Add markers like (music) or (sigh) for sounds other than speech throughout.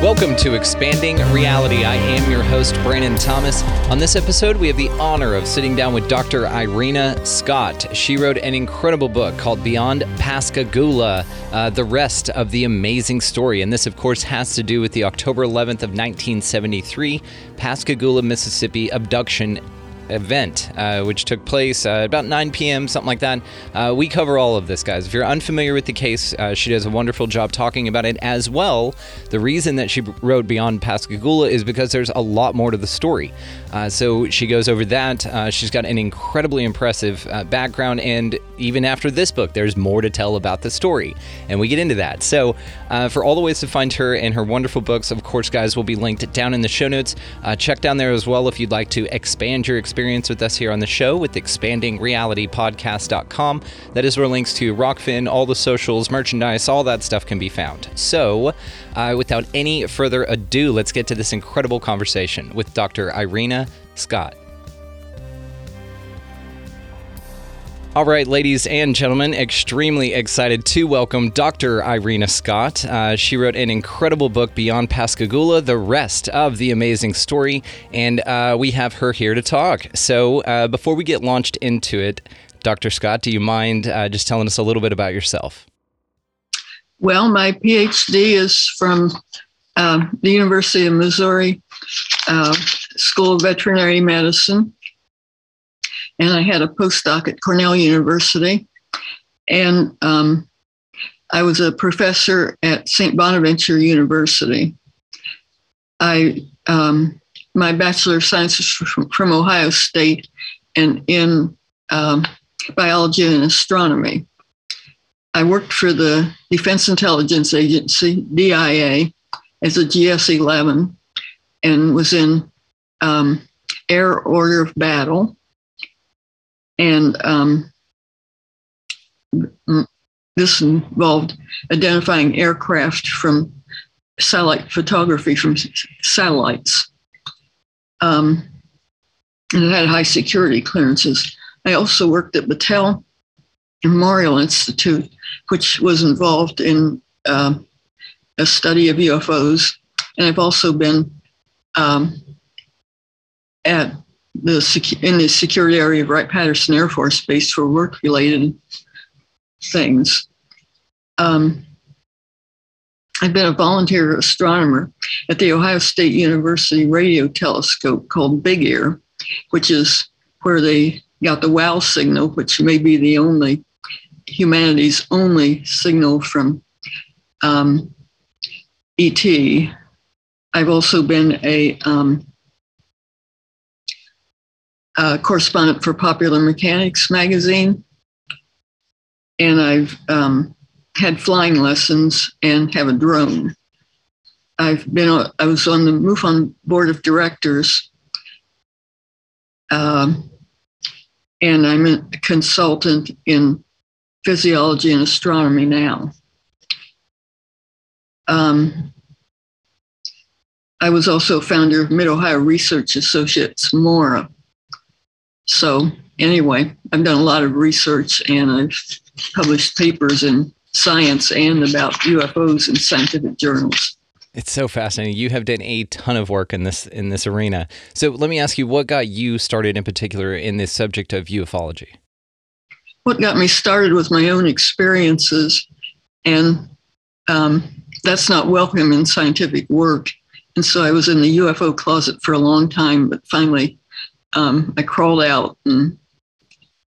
Welcome to Expanding Reality. I am your host, Brandon Thomas. On this episode, we have the honor of sitting down with Dr. Irena Scott. She wrote an incredible book called Beyond Pascagoula uh, The Rest of the Amazing Story. And this, of course, has to do with the October 11th of 1973 Pascagoula, Mississippi abduction event, uh, which took place uh, about 9 p.m., something like that. Uh, we cover all of this, guys. If you're unfamiliar with the case, uh, she does a wonderful job talking about it as well. The reason that she wrote Beyond Pascagoula is because there's a lot more to the story. Uh, so she goes over that. Uh, she's got an incredibly impressive background, and even after this book, there's more to tell about the story, and we get into that. So, for all the ways to find her and her wonderful books, of course, guys, will be linked down in the show notes. check down there as well if you'd like to expand your experience experience with us here on the show with expandingrealitypodcast.com. That is where links to Rokfin, all the socials, merchandise, all that stuff can be found. So, uh, without any further ado, let's get to this incredible conversation with Dr. Irena Scott. All right, ladies and gentlemen, extremely excited to welcome Dr. Irena Scott. Uh, she wrote an incredible book, Beyond Pascagoula, the rest of the amazing story, and uh, we have her here to talk. So, uh, before we get launched into it, Dr. Scott, do you mind uh, just telling us a little bit about yourself? Well, my PhD is from um, the University of Missouri uh, School of Veterinary Medicine and I had a postdoc at Cornell University. And um, I was a professor at St. Bonaventure University. I um, my Bachelor of Science is from, from Ohio State and in um, biology and astronomy. I worked for the Defense Intelligence Agency, DIA, as a GS 11 and was in um, Air Order of Battle and um, this involved identifying aircraft from satellite photography from satellites. Um, and it had high security clearances. I also worked at Battelle Memorial Institute, which was involved in uh, a study of UFOs. And I've also been um, at the in the security area of Wright Patterson Air Force Base for work related things. Um, I've been a volunteer astronomer at the Ohio State University radio telescope called Big Ear, which is where they got the WOW signal, which may be the only humanity's only signal from um, ET. I've also been a um, uh, correspondent for Popular Mechanics magazine, and I've um, had flying lessons and have a drone. I've been I was on the MUFON board of directors, um, and I'm a consultant in physiology and astronomy now. Um, I was also founder of Mid Ohio Research Associates, MORA, so anyway, I've done a lot of research and I've published papers in science and about UFOs in scientific journals. It's so fascinating. You have done a ton of work in this in this arena. So let me ask you, what got you started in particular in this subject of ufology? What got me started was my own experiences, and um, that's not welcome in scientific work. And so I was in the UFO closet for a long time, but finally um, I crawled out and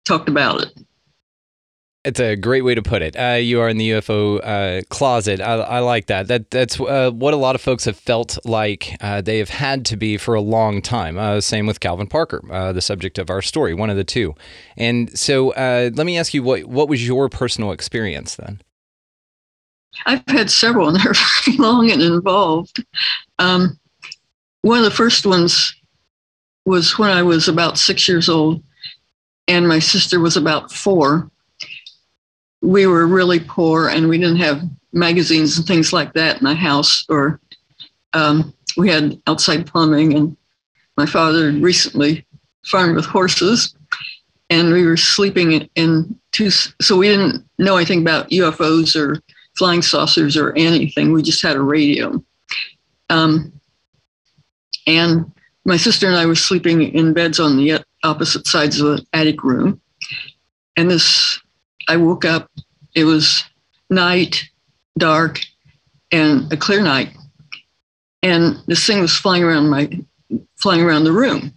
talked about it. It's a great way to put it. Uh, you are in the UFO uh, closet. I, I, like that. That that's uh, what a lot of folks have felt like uh, they have had to be for a long time. Uh, same with Calvin Parker, uh, the subject of our story, one of the two. And so, let me ask you, what what was your personal experience then? I've had several, and they're (laughs) very long and involved. Um, one of the first ones was when I was about six years old, and my sister was about four. We were really poor and we didn't have magazines and things like that in the house or um, we had outside plumbing and my father recently farmed with horses and we were sleeping in two so we didn't know anything about ufos or flying saucers or anything. We just had a radio. Um, and my sister and i were sleeping in beds on the opposite sides of an attic room and this I woke up. It was night, dark, and a clear night. And this thing was flying around my flying around the room.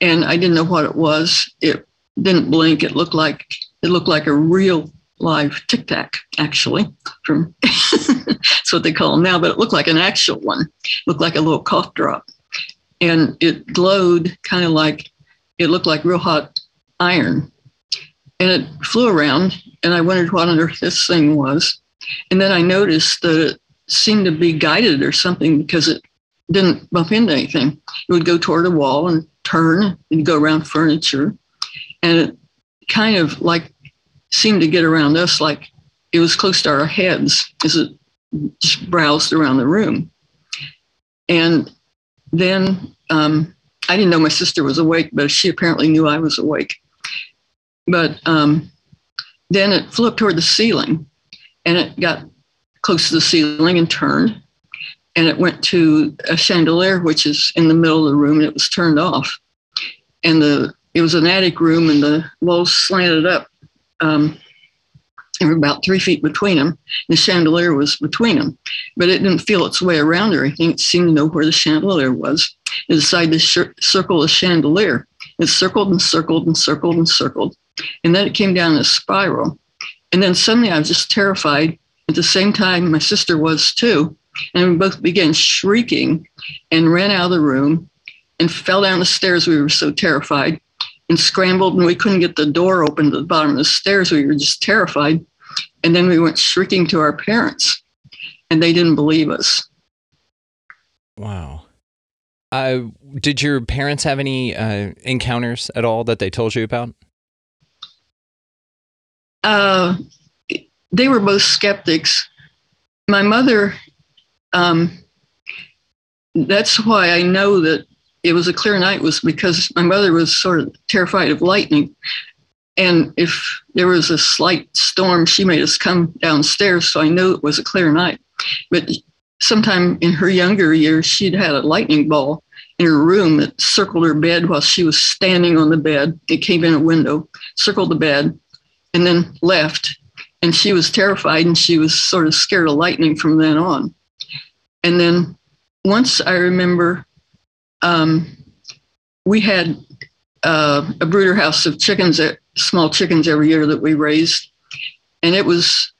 And I didn't know what it was. It didn't blink. It looked like it looked like a real live tic tac, actually. From (laughs) that's what they call them now, but it looked like an actual one. It looked like a little cough drop, and it glowed kind of like it looked like real hot iron. And it flew around and i wondered what on earth this thing was. And then i noticed that it seemed to be guided or something because it didn't bump into anything. It would go toward a wall and turn and go around furniture. And it kind of like seemed to get around us like it was close to our heads as it just browsed around the room. And then um, i didn't know my sister was awake but she apparently knew i was awake but um, then it flew up toward the ceiling and it got close to the ceiling and turned. And it went to a chandelier, which is in the middle of the room, and it was turned off. And the it was an attic room, and the walls slanted up. Um, there were about three feet between them. The chandelier was between them, but it didn't feel its way around or anything. It seemed to know where the chandelier was. It decided to sh- circle the chandelier. It circled and circled and circled and circled. And then it came down in a spiral. And then suddenly I was just terrified. At the same time, my sister was too. And we both began shrieking and ran out of the room and fell down the stairs. We were so terrified and scrambled, and we couldn't get the door open to the bottom of the stairs. We were just terrified. And then we went shrieking to our parents, and they didn't believe us. Wow. Uh, did your parents have any uh, encounters at all that they told you about? uh, they were both skeptics. My mother, um, that's why I know that it was a clear night, was because my mother was sort of terrified of lightning. And if there was a slight storm, she made us come downstairs. So I knew it was a clear night. But sometime in her younger years, she'd had a lightning ball in her room that circled her bed while she was standing on the bed. It came in a window, circled the bed, and then left. And she was terrified and she was sort of scared of lightning from then on. And then once I remember um, we had uh, a brooder house of chickens, uh, small chickens every year that we raised. And it was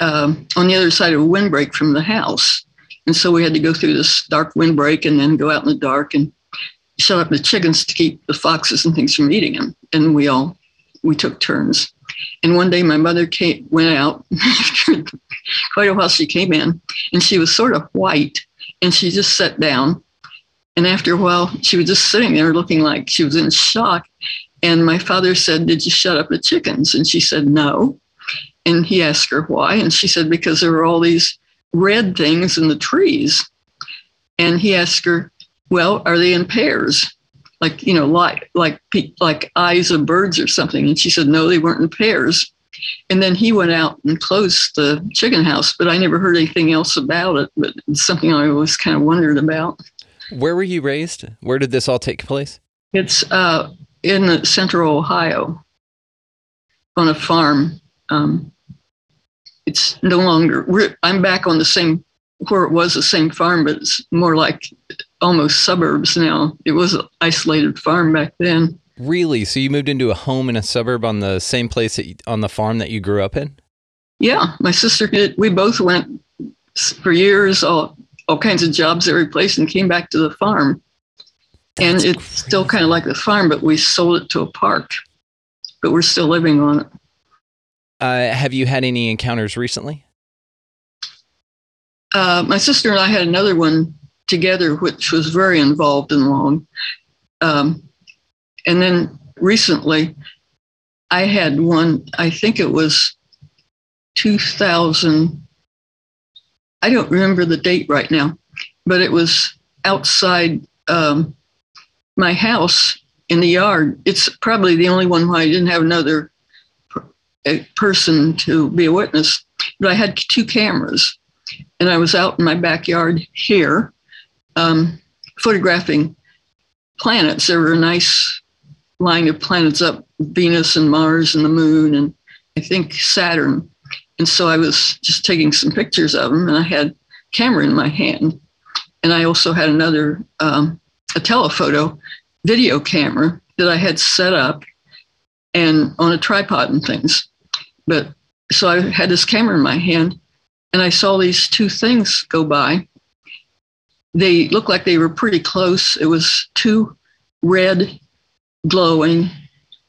um, on the other side of a windbreak from the house. And so we had to go through this dark windbreak and then go out in the dark and shut up the chickens to keep the foxes and things from eating them. And we all, we took turns. And one day my mother came, went out after (laughs) quite a while. She came in and she was sort of white and she just sat down. And after a while, she was just sitting there looking like she was in shock. And my father said, Did you shut up the chickens? And she said, No. And he asked her why. And she said, Because there were all these red things in the trees. And he asked her, Well, are they in pairs? like you know like like like eyes of birds or something and she said no they weren't in pairs and then he went out and closed the chicken house but i never heard anything else about it but it's something i always kind of wondered about where were you raised where did this all take place it's uh, in central ohio on a farm um, it's no longer i'm back on the same where it was the same farm but it's more like almost suburbs now. It was an isolated farm back then. Really? So you moved into a home in a suburb on the same place that you, on the farm that you grew up in? Yeah, my sister did. We both went for years, all, all kinds of jobs every place, and came back to the farm. And it's still kind of like the farm, but we sold it to a park. But we're still living on it. Uh, have you had any encounters recently? Uh, my sister and I had another one together, which was very involved and long. Um, and then recently, I had one, I think it was 2000. I don't remember the date right now, but it was outside um, my house in the yard. It's probably the only one where I didn't have another per- person to be a witness, but I had two cameras and I was out in my backyard here um, photographing planets. There were a nice line of planets up Venus and Mars and the moon and I think Saturn. And so I was just taking some pictures of them and I had camera in my hand. And I also had another, um, a telephoto video camera that I had set up and on a tripod and things. But so I had this camera in my hand and I saw these two things go by. They looked like they were pretty close. It was two red glowing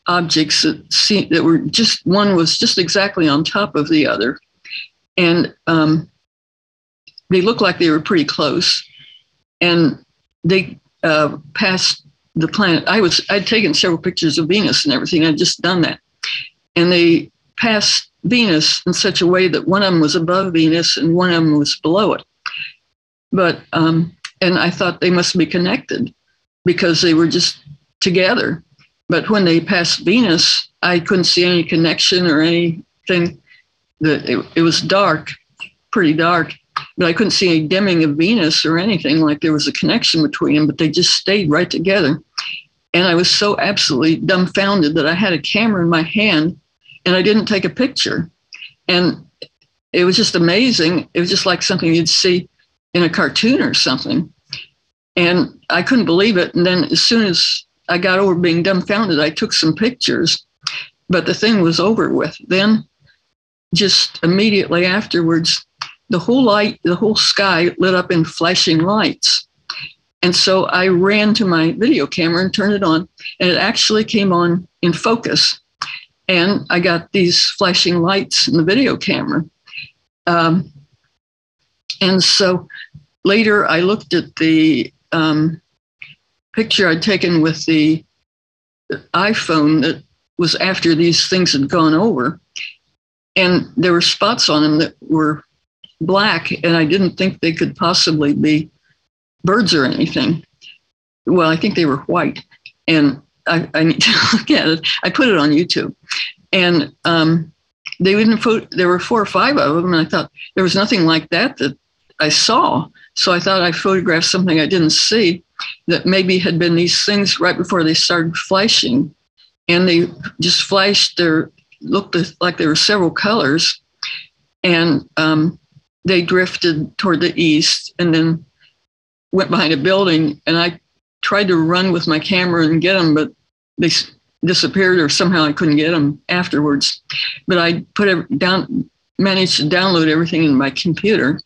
objects that seemed, that were just one was just exactly on top of the other, and um, they looked like they were pretty close, and they uh, passed the planet. I was I'd taken several pictures of Venus and everything. I'd just done that, and they passed Venus in such a way that one of them was above Venus and one of them was below it. But um, and I thought they must be connected because they were just together. But when they passed Venus, I couldn't see any connection or anything. That it, it was dark, pretty dark, but I couldn't see any dimming of Venus or anything like there was a connection between them. But they just stayed right together, and I was so absolutely dumbfounded that I had a camera in my hand and I didn't take a picture. And it was just amazing. It was just like something you'd see in a cartoon or something. And I couldn't believe it. And then as soon as I got over being dumbfounded, I took some pictures, but the thing was over with. Then, just immediately afterwards, the whole light, the whole sky lit up in flashing lights. And so I ran to my video camera and turned it on, and it actually came on in focus and I got these flashing lights in the video camera. Um, and so later I looked at the um, picture I'd taken with the iPhone that was after these things had gone over. And there were spots on them that were black, and I didn't think they could possibly be birds or anything. Well, I think they were white. And I, I need to (laughs) look at it. I put it on YouTube, and um, they didn't put. There were four or five of them, and I thought there was nothing like that that I saw. So I thought I photographed something I didn't see that maybe had been these things right before they started flashing, and they just flashed. Their looked like there were several colors, and um, they drifted toward the east, and then went behind a building, and I tried to run with my camera and get them, but they disappeared or somehow I couldn't get them afterwards. But I put it down, managed to download everything in my computer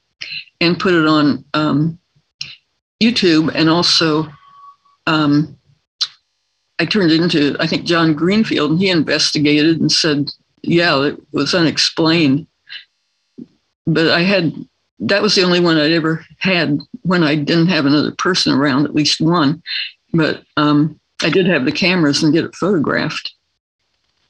and put it on um, YouTube and also um, I turned it into, I think, John Greenfield, and he investigated and said, yeah, it was unexplained. But I had, that was the only one I'd ever had when I didn't have another person around, at least one. But um, I did have the cameras and get it photographed.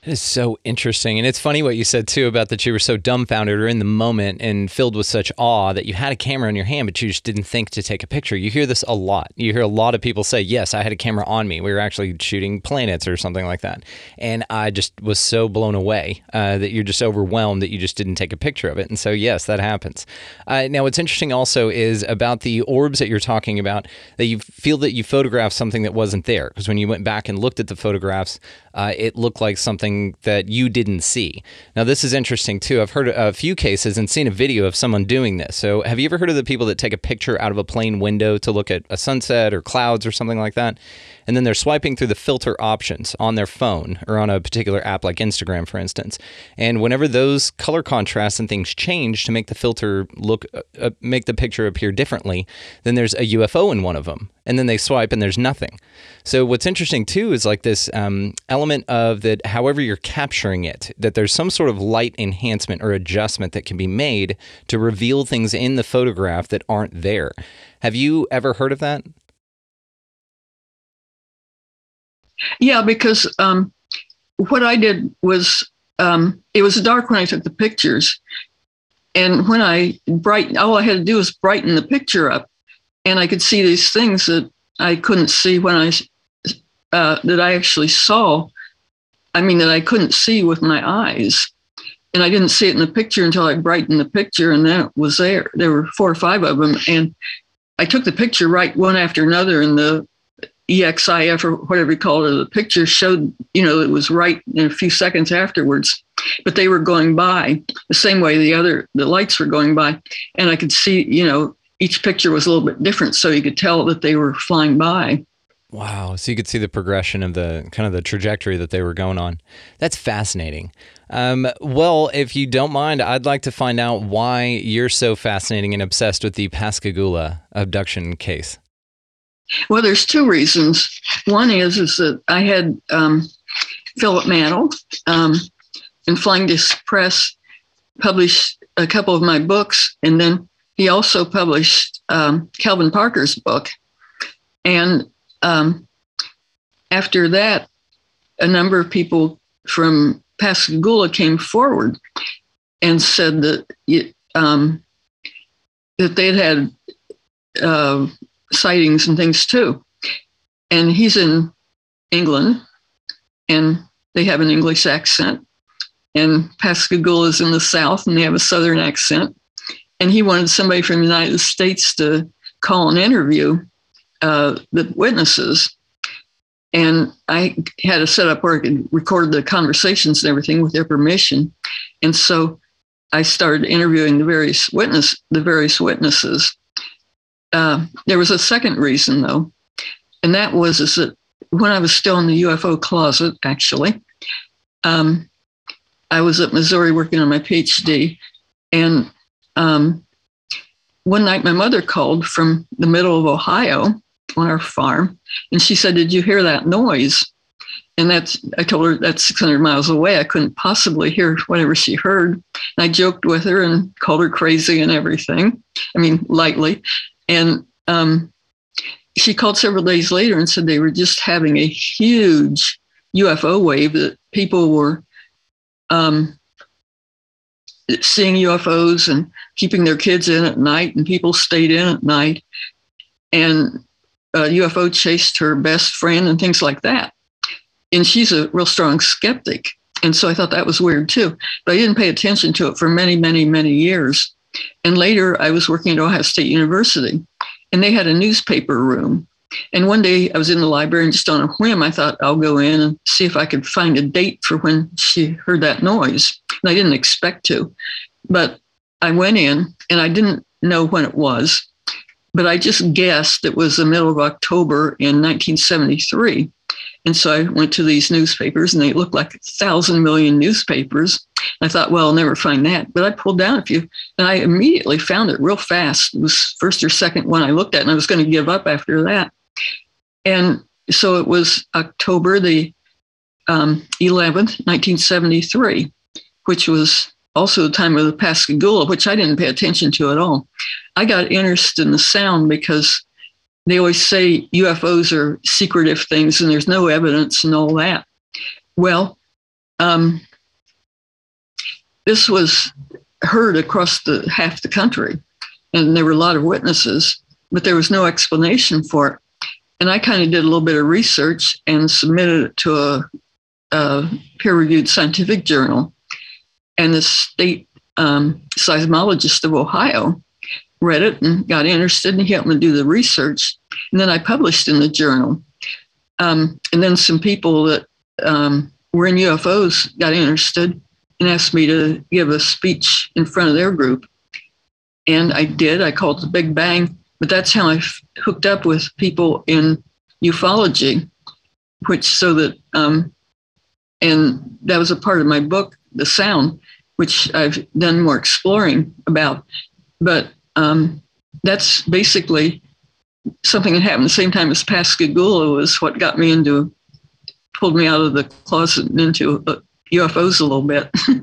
It is so interesting. And it's funny what you said too about that you were so dumbfounded or in the moment and filled with such awe that you had a camera in your hand, but you just didn't think to take a picture. You hear this a lot. You hear a lot of people say, Yes, I had a camera on me. We were actually shooting planets or something like that. And I just was so blown away uh, that you're just overwhelmed that you just didn't take a picture of it. And so, yes, that happens. Uh, now, what's interesting also is about the orbs that you're talking about, that you feel that you photographed something that wasn't there. Because when you went back and looked at the photographs, uh, it looked like something that you didn't see. Now, this is interesting too. I've heard a few cases and seen a video of someone doing this. So, have you ever heard of the people that take a picture out of a plane window to look at a sunset or clouds or something like that? And then they're swiping through the filter options on their phone or on a particular app like Instagram, for instance. And whenever those color contrasts and things change to make the filter look, uh, uh, make the picture appear differently, then there's a UFO in one of them. And then they swipe and there's nothing. So what's interesting too is like this um, element of that, however you're capturing it, that there's some sort of light enhancement or adjustment that can be made to reveal things in the photograph that aren't there. Have you ever heard of that? Yeah, because um, what I did was um, it was dark when I took the pictures, and when I brighten, all I had to do was brighten the picture up, and I could see these things that I couldn't see when I uh, that I actually saw. I mean, that I couldn't see with my eyes, and I didn't see it in the picture until I brightened the picture, and then it was there. There were four or five of them, and I took the picture right one after another, and the EXIF or whatever you call it, the picture showed, you know, it was right in a few seconds afterwards, but they were going by the same way the other, the lights were going by. And I could see, you know, each picture was a little bit different. So you could tell that they were flying by. Wow. So you could see the progression of the kind of the trajectory that they were going on. That's fascinating. Um, well, if you don't mind, I'd like to find out why you're so fascinating and obsessed with the Pascagoula abduction case. Well, there's two reasons. One is is that I had um, Philip Mantle um, in Flying Disc Press published a couple of my books, and then he also published um, Calvin Parker's book. And um, after that, a number of people from Pascagoula came forward and said that um, that they'd had uh, sightings and things too. And he's in England, and they have an English accent. And Pascagoula is in the South, and they have a Southern accent. And he wanted somebody from the United States to call and interview uh, the witnesses. And I had a setup where I could record the conversations and everything with their permission. And so I started interviewing the various witness, the various witnesses. Uh, there was a second reason though, and that was is that when I was still in the UFO closet, actually, um, I was at Missouri working on my PhD, and um, one night my mother called from the middle of Ohio on our farm, and she said, "Did you hear that noise?" And that's I told her that's 600 miles away. I couldn't possibly hear whatever she heard. And I joked with her and called her crazy and everything. I mean, lightly. And um, she called several days later and said they were just having a huge UFO wave that people were um, seeing UFOs and keeping their kids in at night, and people stayed in at night. And UFO chased her best friend and things like that. And she's a real strong skeptic. And so I thought that was weird too. But I didn't pay attention to it for many, many, many years. And later I was working at Ohio State University and they had a newspaper room. And one day I was in the library and just on a whim, I thought I'll go in and see if I could find a date for when she heard that noise. And I didn't expect to, but I went in and I didn't know when it was, but I just guessed it was the middle of October in 1973. And so I went to these newspapers and they looked like a thousand million newspapers. I thought, well, I'll never find that. But I pulled down a few and I immediately found it real fast. It was first or second one I looked at, and I was going to give up after that. And so it was October the um, 11th, 1973, which was also the time of the Pascagoula, which I didn't pay attention to at all. I got interested in the sound because they always say UFOs are secretive things and there's no evidence and all that. Well, um, this was heard across the half the country, and there were a lot of witnesses, but there was no explanation for it. And I kind of did a little bit of research and submitted it to a, a peer-reviewed scientific journal, and the state um, seismologist of Ohio read it and got interested and he helped me do the research. And then I published in the journal. Um, and then some people that um, were in UFOs got interested and asked me to give a speech in front of their group. And I did. I called the Big Bang. But that's how I f- hooked up with people in ufology which so that um, and that was a part of my book, The Sound, which I've done more exploring about. But um, that's basically something that happened the same time as Pascagoula was what got me into, pulled me out of the closet and into uh, UFOs a little bit. (laughs)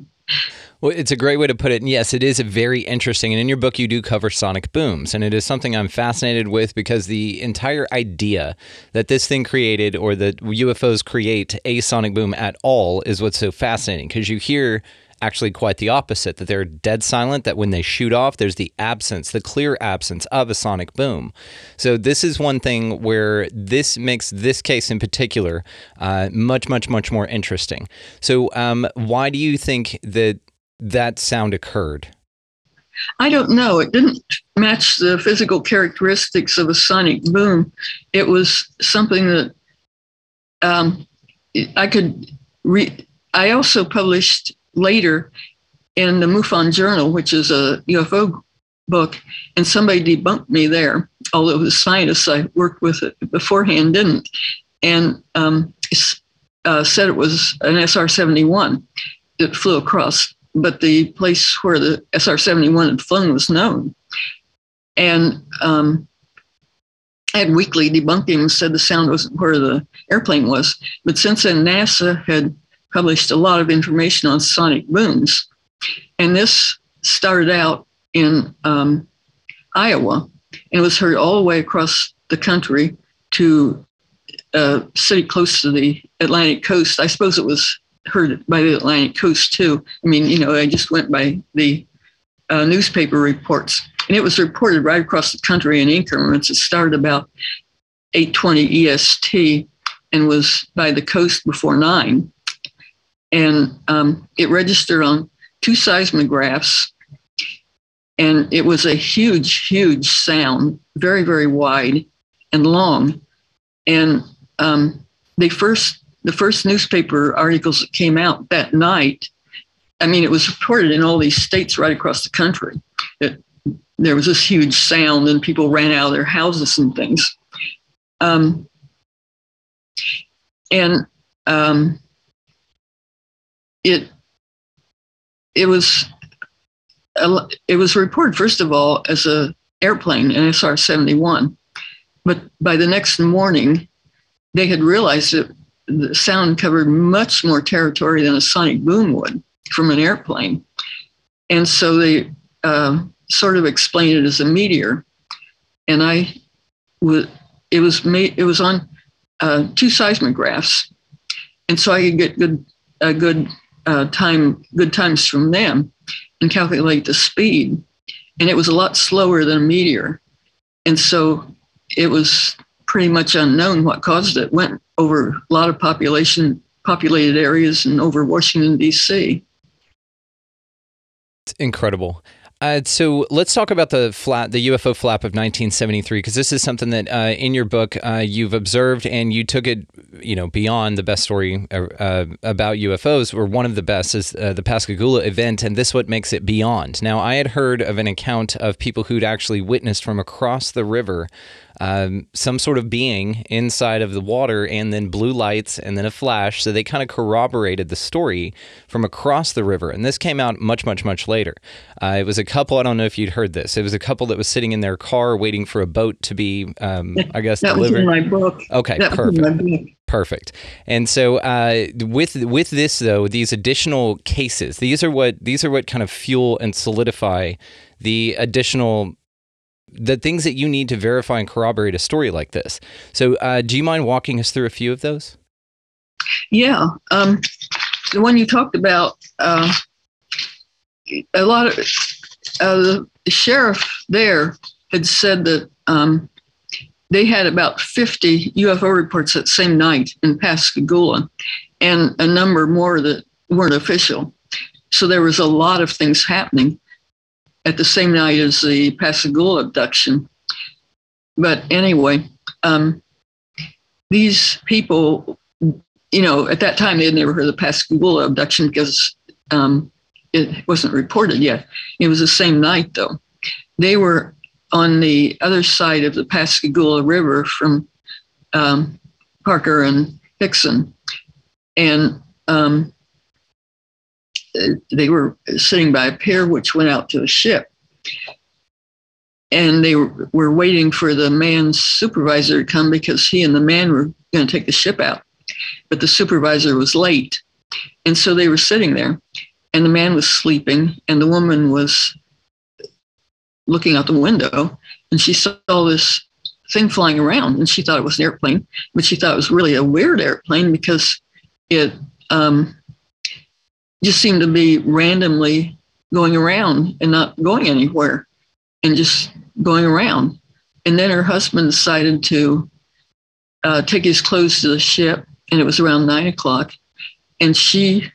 Well, it's a great way to put it. And yes, it is a very interesting. And in your book, you do cover sonic booms. And it is something I'm fascinated with because the entire idea that this thing created or that UFOs create a sonic boom at all is what's so fascinating because you hear actually quite the opposite that they're dead silent that when they shoot off there's the absence the clear absence of a sonic boom so this is one thing where this makes this case in particular uh, much much much more interesting so um, why do you think that that sound occurred I don't know. It didn't match the physical characteristics of a sonic boom. It was something that um, I could read. I also published later in the MUFON Journal, which is a UFO book, and somebody debunked me there, although the scientists I worked with beforehand didn't, and um, uh, said it was an SR 71 that flew across but the place where the SR 71 had flown was known. And um, Ed Weekly debunking said the sound wasn't where the airplane was. But since then, NASA had published a lot of information on sonic booms. And this started out in um, Iowa and was heard all the way across the country to a city close to the Atlantic coast. I suppose it was heard by the Atlantic coast too. I mean, you know, I just went by the uh, newspaper reports, and it was reported right across the country in increments. It started about 8:20 EST and was by the coast before nine, and um, it registered on two seismographs, and it was a huge, huge sound, very, very wide and long, and um, they first the first newspaper articles that came out that night, I mean, it was reported in all these states right across the country that there was this huge sound and people ran out of their houses and things. Um, and um, it it was it was reported first of all as a airplane, an SR seventy one, but by the next morning, they had realized that the sound covered much more territory than a sonic boom would from an airplane. And so they uh, sort of explained it as a meteor. And I was, it was made, it was on uh, two seismographs. And so I could get good, a good uh, time, good times from them and calculate the speed. And it was a lot slower than a meteor. And so it was pretty much unknown what caused it. Went over a lot of population populated areas and over Washington D.C. It's incredible. Uh, so let's talk about the flat, the UFO flap of 1973, because this is something that uh, in your book uh, you've observed and you took it, you know, beyond the best story uh, uh, about UFOs, or one of the best is uh, the Pascagoula event, and this what makes it beyond. Now, I had heard of an account of people who'd actually witnessed from across the river um, some sort of being inside of the water and then blue lights and then a flash. So they kind of corroborated the story from across the river. And this came out much, much, much later. Uh, it was a couple, I don't know if you'd heard this. It was a couple that was sitting in their car waiting for a boat to be, um, I guess, that delivered. was in my book. Okay, that perfect. Perfect. And so uh, with with this though, these additional cases, these are what these are what kind of fuel and solidify the additional the things that you need to verify and corroborate a story like this. So, uh, do you mind walking us through a few of those? Yeah. Um, the one you talked about, uh, a lot of uh, the sheriff there had said that um, they had about 50 UFO reports that same night in Pascagoula and a number more that weren't official. So there was a lot of things happening at the same night as the Pascagoula abduction. But anyway, um, these people, you know, at that time they had never heard of the Pascagoula abduction because um, it wasn't reported yet. It was the same night, though. They were on the other side of the Pascagoula River from um, Parker and Hickson, and um, they were sitting by a pier which went out to a ship. And they were, were waiting for the man's supervisor to come because he and the man were going to take the ship out. But the supervisor was late. And so they were sitting there, and the man was sleeping, and the woman was looking out the window, and she saw this thing flying around, and she thought it was an airplane, but she thought it was really a weird airplane because it um, just seemed to be randomly going around and not going anywhere and just going around. And then her husband decided to uh, take his clothes to the ship, and it was around nine o'clock. And she,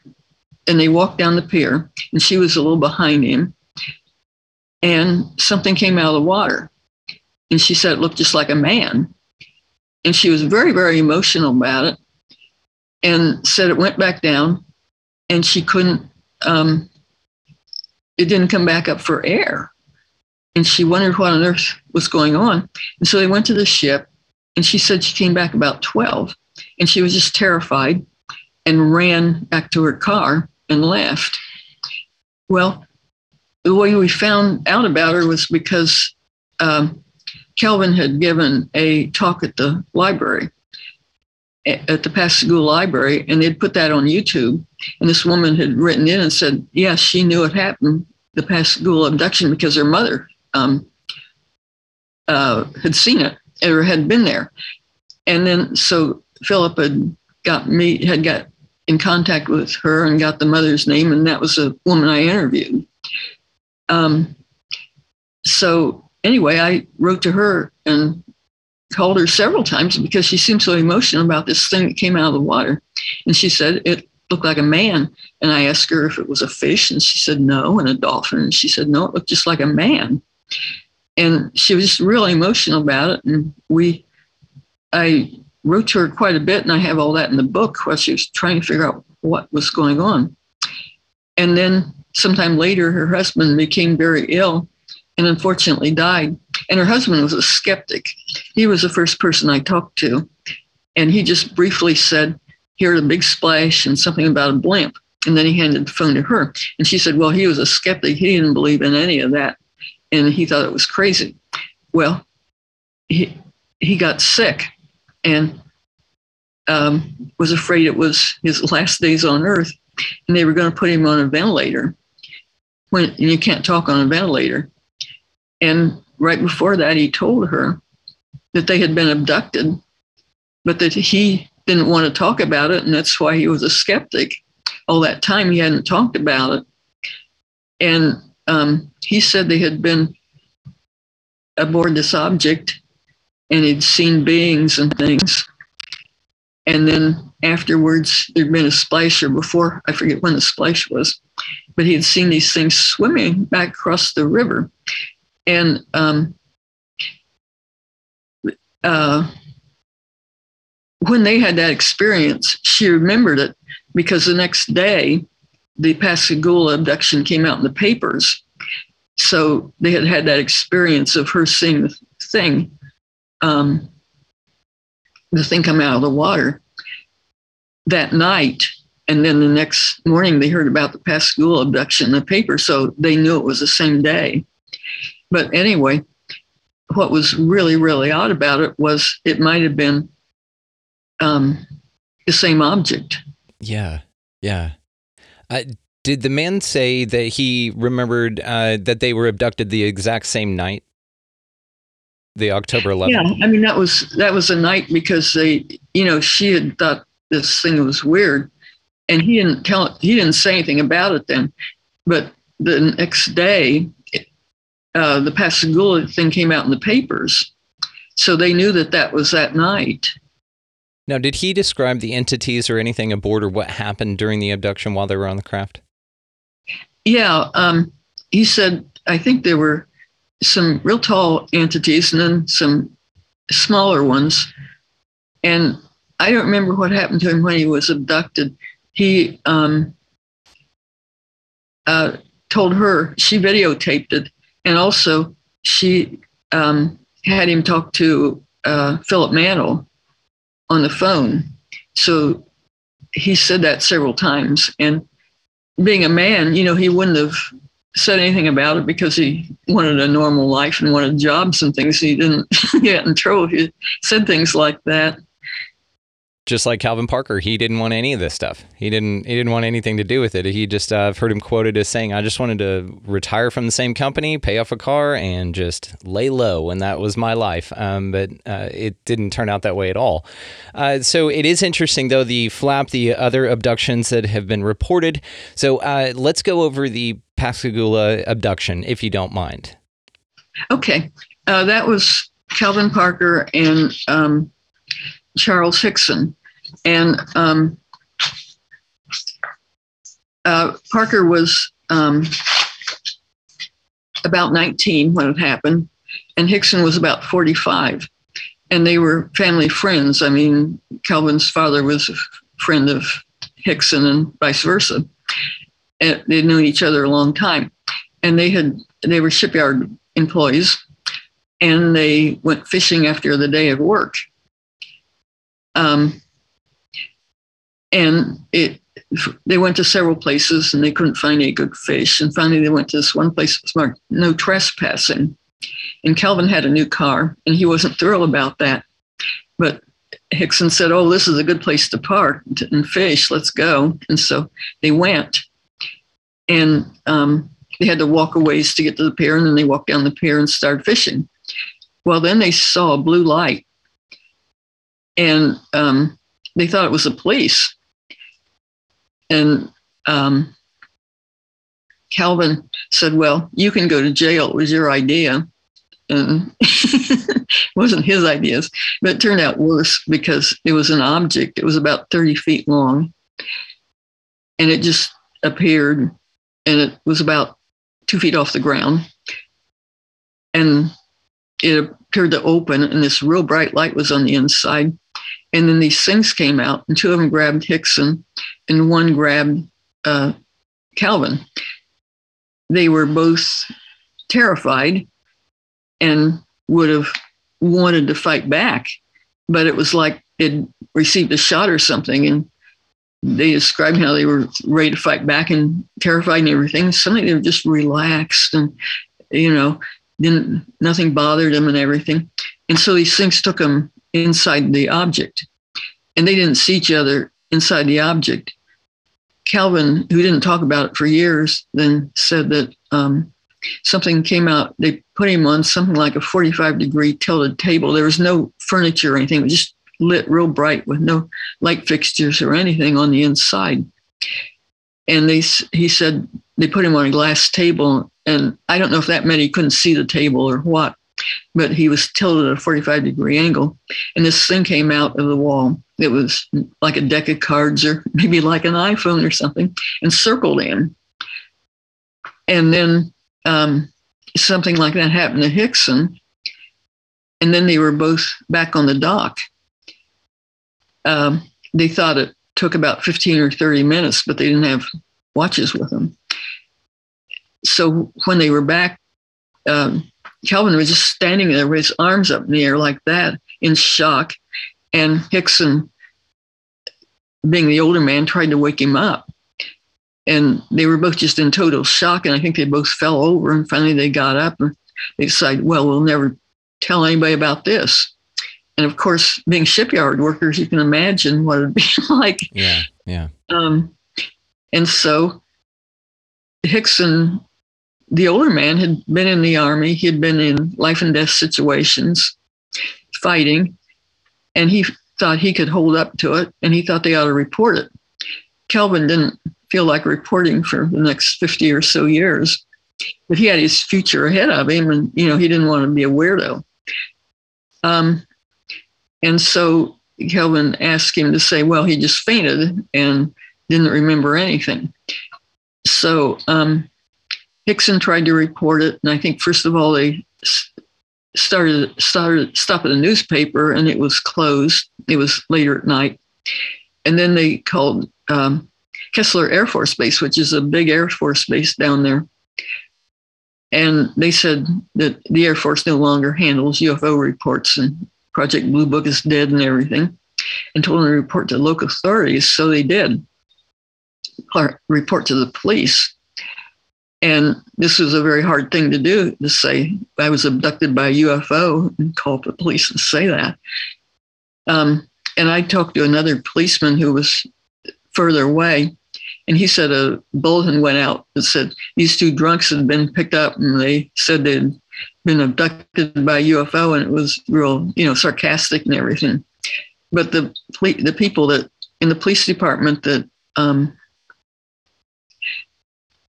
and they walked down the pier, and she was a little behind him. And something came out of the water. And she said it looked just like a man. And she was very, very emotional about it and said it went back down and she couldn't um, it didn't come back up for air. And she wondered what on earth was going on. And so they went to the ship and she said she came back about 12 and she was just terrified and ran back to her car and left. Well the way we found out about her was because um, Calvin had given a talk at the library at the Pascagoula Library, and they'd put that on YouTube. And this woman had written in and said, "Yes, yeah, she knew it happened, the Pascagoula abduction, because her mother um, uh, had seen it or had been there." And then so Philip had got me had got in contact with her and got the mother's name, and that was the woman I interviewed. Um, so anyway, I wrote to her and called her several times because she seemed so emotional about this thing that came out of the water. And she said it looked like a man. And I asked her if it was a fish, and she said no, and a dolphin. And she said no, it looked just like a man. And she was just really emotional about it. And we, I wrote to her quite a bit, and I have all that in the book while she was trying to figure out what was going on. And then sometime later, her husband became very ill and unfortunately died. And her husband was a skeptic. He was the first person I talked to. And he just briefly said, he heard a big splash and something about a blimp. And then he handed the phone to her. And she said, well, he was a skeptic. He didn't believe in any of that. And he thought it was crazy. Well, he, he got sick and um, was afraid it was his last days on earth. And they were going to put him on a ventilator. When and you can't talk on a ventilator. And right before that, he told her that they had been abducted, but that he didn't want to talk about it. And that's why he was a skeptic. All that time, he hadn't talked about it. And um, he said they had been aboard this object and he'd seen beings and things. And then afterwards, there'd been a splash, or before, I forget when the splash was, but he had seen these things swimming back across the river. And um, uh, when they had that experience, she remembered it because the next day, the Pascagoula abduction came out in the papers. So they had had that experience of her seeing the thing, um, the thing come out of the water that night. And then the next morning, they heard about the Pascagoula abduction in the paper. So they knew it was the same day. But anyway, what was really, really odd about it was it might have been um, the same object. Yeah, yeah. Uh, did the man say that he remembered uh, that they were abducted the exact same night, the October 11th? Yeah, I mean that was that was a night because they, you know, she had thought this thing was weird, and he didn't tell he didn't say anything about it then, but the next day uh, the Pascagoula thing came out in the papers. So they knew that that was that night. Now, did he describe the entities or anything aboard or what happened during the abduction while they were on the craft? Yeah. Um, he said, I think there were some real tall entities and then some smaller ones. And I don't remember what happened to him when he was abducted. He um, uh, told her, she videotaped it, and also she um, had him talk to uh, Philip Mantle on the phone. So he said that several times. And being a man, you know, he wouldn't have said anything about it because he wanted a normal life and wanted jobs and things. He didn't (laughs) get in trouble if he said things like that. Just like Calvin Parker, he didn't want any of this stuff. He didn't. He didn't want anything to do with it. He just. Uh, I've heard him quoted as saying, "I just wanted to retire from the same company, pay off a car, and just lay low." And that was my life. Um, but uh, it didn't turn out that way at all. Uh, so it is interesting, though, the flap, the other abductions that have been reported. So uh, let's go over the Pascagoula abduction, if you don't mind. Okay, uh, that was Calvin Parker and um, Charles Hickson, and um, uh, Parker was um, about 19 when it happened, and Hickson was about 45, and they were family friends. I mean, Calvin's father was a friend of Hickson, and vice versa. And they'd known each other a long time, and they had they were shipyard employees and they went fishing after the day of work. Um, and it, they went to several places and they couldn't find any good fish. And finally, they went to this one place that was marked no trespassing. And Calvin had a new car and he wasn't thrilled about that. But Hickson said, Oh, this is a good place to park and fish. Let's go. And so they went. And um, they had to walk a ways to get to the pier, and then they walked down the pier and started fishing. Well, then they saw a blue light, and um, they thought it was the police. And um, Calvin said, "Well, you can go to jail. It was your idea." And (laughs) it wasn't his ideas, but it turned out worse because it was an object. It was about 30 feet long, and it just appeared, and it was about two feet off the ground. And it appeared to open, and this real bright light was on the inside. And then these things came out, and two of them grabbed Hickson, and one grabbed uh, Calvin. They were both terrified and would have wanted to fight back, but it was like it received a shot or something, and they described how they were ready to fight back and terrified and everything. Suddenly they were just relaxed and, you know, didn't nothing bothered them and everything. And so these things took them inside the object, and they didn't see each other inside the object. Calvin, who didn't talk about it for years, then said that um, something came out. They put him on something like a 45 degree tilted table. There was no furniture or anything. It was just lit real bright with no light fixtures or anything on the inside. And they, he said they put him on a glass table, and I don't know if that meant he couldn't see the table or what, but he was tilted at a 45 degree angle. And this thing came out of the wall. It was like a deck of cards or (laughs) maybe like an iPhone or something, and circled him. And then um, something like that happened to Hickson. And then they were both back on the dock um, they thought it took about 15 or 30 minutes, but they didn't have watches with them. So when they were back, um, Calvin was just standing there with his arms up in the air like that in shock. And Hickson, being the older man, tried to wake him up. And they were both just in total shock. And I think they both fell over. And finally they got up and they decided, well, we'll never tell anybody about this and of course, being shipyard workers, you can imagine what it'd be (laughs) like. Yeah, yeah. Um, and so Hickson, the older man, had been in the army. He had been in life and death situations, fighting, and he thought he could hold up to it, and he thought they ought to report it. Calvin didn't feel like reporting for the next 50 or so years, but he had his future ahead of him, and you know he didn't want to be a weirdo. Um, and so Calvin asked him to say, well, he just fainted and didn't remember anything. So um, Hickson tried to report it. And I think, first of all, they started, started stop at a newspaper and it was closed. It was later at night. And then they called um, Keesler Air Force Base, which is a big Air Force base down there. And they said that the Air Force no longer handles UFO reports and Project Blue Book is dead and everything. and told them to report to local authorities. So they did or report to the police. And this was a very hard thing to do to say, I was abducted by a UFO and call the police and say that. Um, and I talked to another policeman who was further away, and he said a bulletin went out that said these two drunks had been picked up and they said they'd been abducted by UFO, and it was real, you know, sarcastic and everything. But the the people that in the police department that um,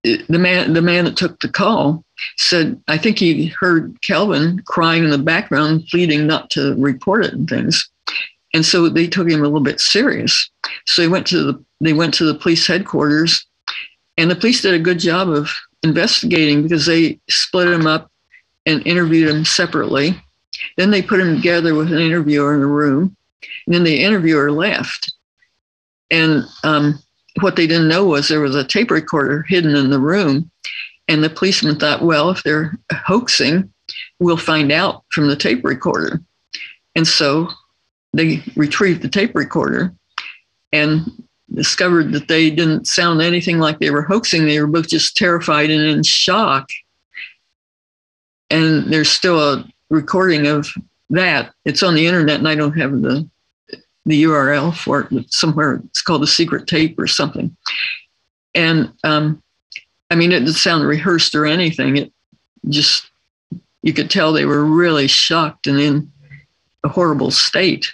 the man the man that took the call said I think he heard Calvin crying in the background, pleading not to report it and things. And so they took him a little bit serious. So they went to the they went to the police headquarters, and the police did a good job of investigating because they split him up and interviewed him separately. Then they put him together with an interviewer in a room, and then the interviewer left. And um, what they didn't know was there was a tape recorder hidden in the room. And the policeman thought, well, if they're hoaxing, we'll find out from the tape recorder. And so they retrieved the tape recorder and discovered that they didn't sound anything like they were hoaxing. They were both just terrified and in shock. And there's still a recording of that. It's on the internet, and I don't have the the URL for it, somewhere it's called a secret tape or something. And um, I mean, it didn't sound rehearsed or anything. It just, you could tell they were really shocked and in a horrible state.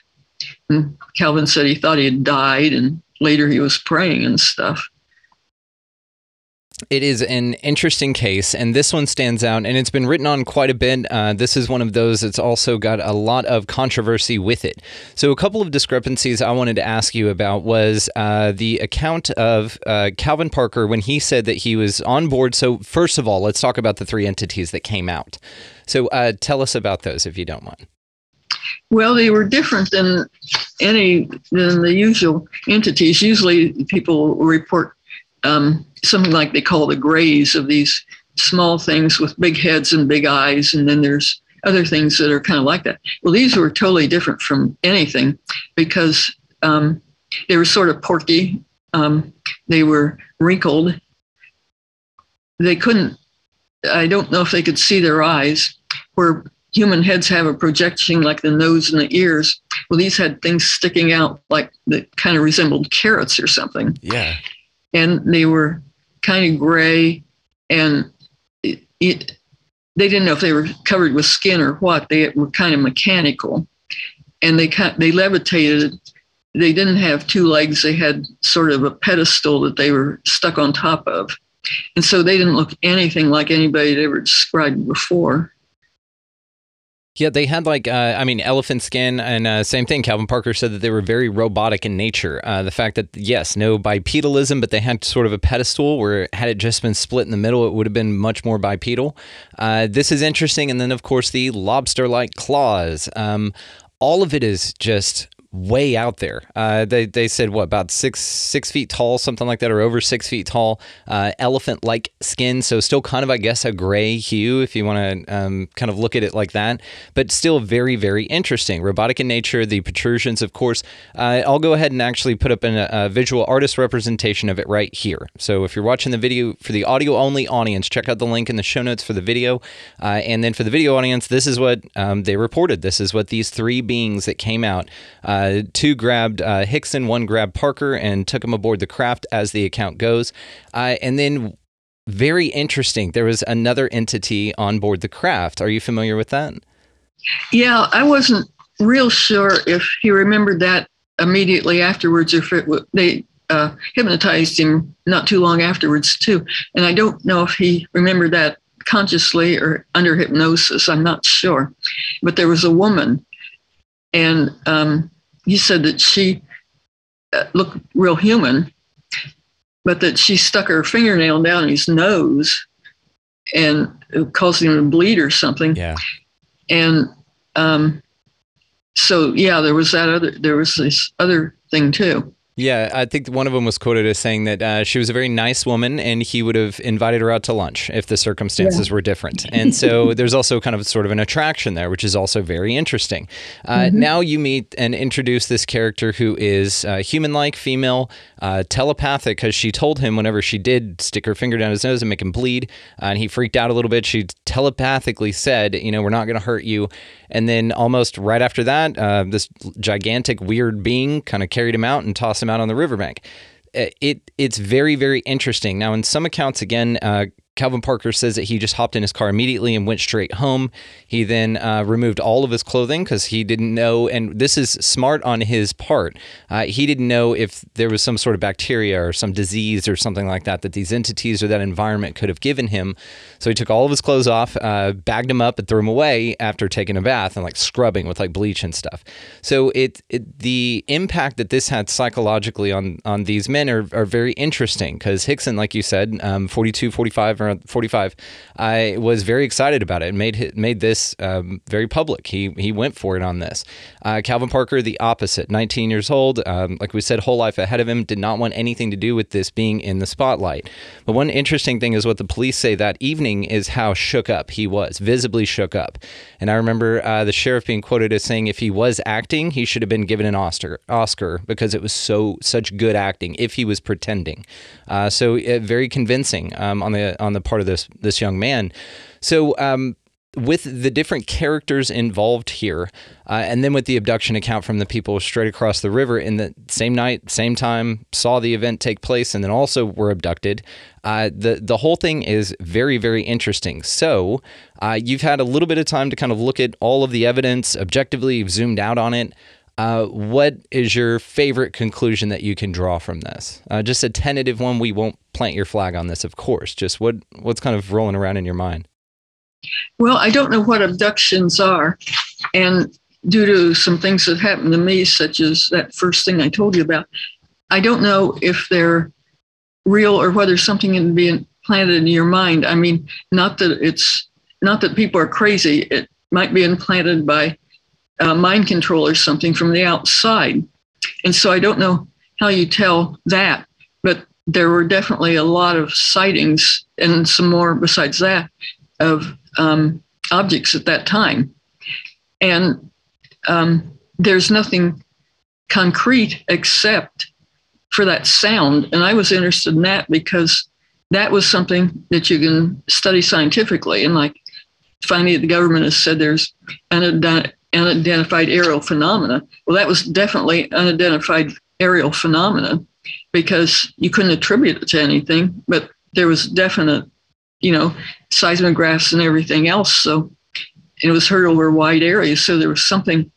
And Calvin said he thought he had died, and later he was praying and stuff. It is an interesting case, and this one stands out, and it's been written on quite a bit. Uh, this is one of those that's also got a lot of controversy with it. So, a couple of discrepancies I wanted to ask you about was uh, the account of uh, Calvin Parker when he said that he was on board. So, first of all, let's talk about the three entities that came out. So, uh, tell us about those if you don't mind. Well, they were different than any than the usual entities. Usually, people report um, something like they call the grays of these small things with big heads and big eyes, and then there's other things that are kind of like that. Well, these were totally different from anything because um, they were sort of porky. Um, they were wrinkled. They couldn't. I don't know if they could see their eyes. Where human heads have a projection like the nose and the ears. Well, these had things sticking out like that kind of resembled carrots or something. Yeah. And they were kind of gray and it, it, they didn't know if they were covered with skin or what. They were kind of mechanical and they they levitated. They didn't have two legs. They had sort of a pedestal that they were stuck on top of. And so they didn't look anything like anybody had ever described before. Yeah, they had like, uh, I mean, elephant skin, and uh, same thing. Calvin Parker said that they were very robotic in nature. Uh, the fact that, yes, no bipedalism, but they had sort of a pedestal where, had it just been split in the middle, it would have been much more bipedal. Uh, this is interesting. And then, of course, the lobster like claws. Um, all of it is just way out there. Uh, they, they said what about six six feet tall, something like that, or over six feet tall. Uh, elephant like skin, so still kind of I guess a gray hue if you want to um, kind of look at it like that, but still very very interesting. Robotic in nature, the protrusions, of course. Uh, I'll go ahead and actually put up an, a visual artist representation of it right here. So if you're watching the video for the audio only audience, check out the link in the show notes for the video, uh, and then for the video audience, this is what um, they reported. This is what these three beings that came out. Uh, uh, two grabbed uh, Hickson, one grabbed Parker, and took him aboard the craft as the account goes. Uh, and then, very interesting, there was another entity on board the craft. Are you familiar with that? Yeah, I wasn't real sure if he remembered that immediately afterwards, or if it w- they uh, hypnotized him not too long afterwards too. And I don't know if he remembered that consciously or under hypnosis. I'm not sure. But there was a woman, and um, he said that she uh, looked real human, but that she stuck her fingernail down his nose and caused him to bleed or something. Yeah. And um, so, yeah, there was that other, there was this other thing too. Yeah, I think one of them was quoted as saying that uh, she was a very nice woman and he would have invited her out to lunch if the circumstances were different. (laughs) And so there's also kind of sort of an attraction there, which is also very interesting. Uh, Now you meet and introduce this character who is uh, human like, female, uh, telepathic, because she told him whenever she did stick her finger down his nose and make him bleed, uh, and he freaked out a little bit. She telepathically said, You know, we're not going to hurt you. And then almost right after that, uh, this gigantic, weird being kind of carried him out and tossed him out on the riverbank. Uh, It it's very very interesting. Now, in some accounts, again, uh, Calvin Parker says that he just hopped in his car immediately and went straight home. He then uh, removed all of his clothing because he didn't know, and this is smart on his part. Uh, he didn't know if there was some sort of bacteria or some disease or something like that that these entities or that environment could have given him. So he took all of his clothes off, uh, bagged them up, and threw them away after taking a bath and like scrubbing with like bleach and stuff. So it, it the impact that this had psychologically on on these men are, are very interesting because Hickson, like you said, um, 42, 45, or 45, I was very excited about it and made made this um, very public. He he went for it on this. Uh, Calvin Parker, the opposite, 19 years old, um, like we said, whole life ahead of him, did not want anything to do with this being in the spotlight. But one interesting thing is what the police say that evening is how shook up he was, visibly shook up. And I remember uh, the sheriff being quoted as saying if he was acting, he should have been given an Oscar, Oscar because it was so such good acting. If he was pretending, uh, so uh, very convincing um, on the on the part of this this young man. So. Um, with the different characters involved here, uh, and then with the abduction account from the people straight across the river in the same night, same time, saw the event take place, and then also were abducted. Uh, the the whole thing is very very interesting. So uh, you've had a little bit of time to kind of look at all of the evidence objectively. You've zoomed out on it. Uh, what is your favorite conclusion that you can draw from this? Uh, just a tentative one. We won't plant your flag on this, of course. Just what what's kind of rolling around in your mind. Well, I don't know what abductions are. And due to some things that happened to me, such as that first thing I told you about, I don't know if they're real or whether something can be implanted in your mind. I mean, not that it's not that people are crazy, it might be implanted by uh, mind control or something from the outside. And so I don't know how you tell that, but there were definitely a lot of sightings and some more besides that of um, objects at that time. And um, there's nothing concrete except for that sound. And I was interested in that because that was something that you can study scientifically. And like finally, the government has said there's unident- unidentified aerial phenomena. Well, that was definitely unidentified aerial phenomena because you couldn't attribute it to anything, but there was definite, you know, seismographs and everything else. So it was heard over wide areas. So there was something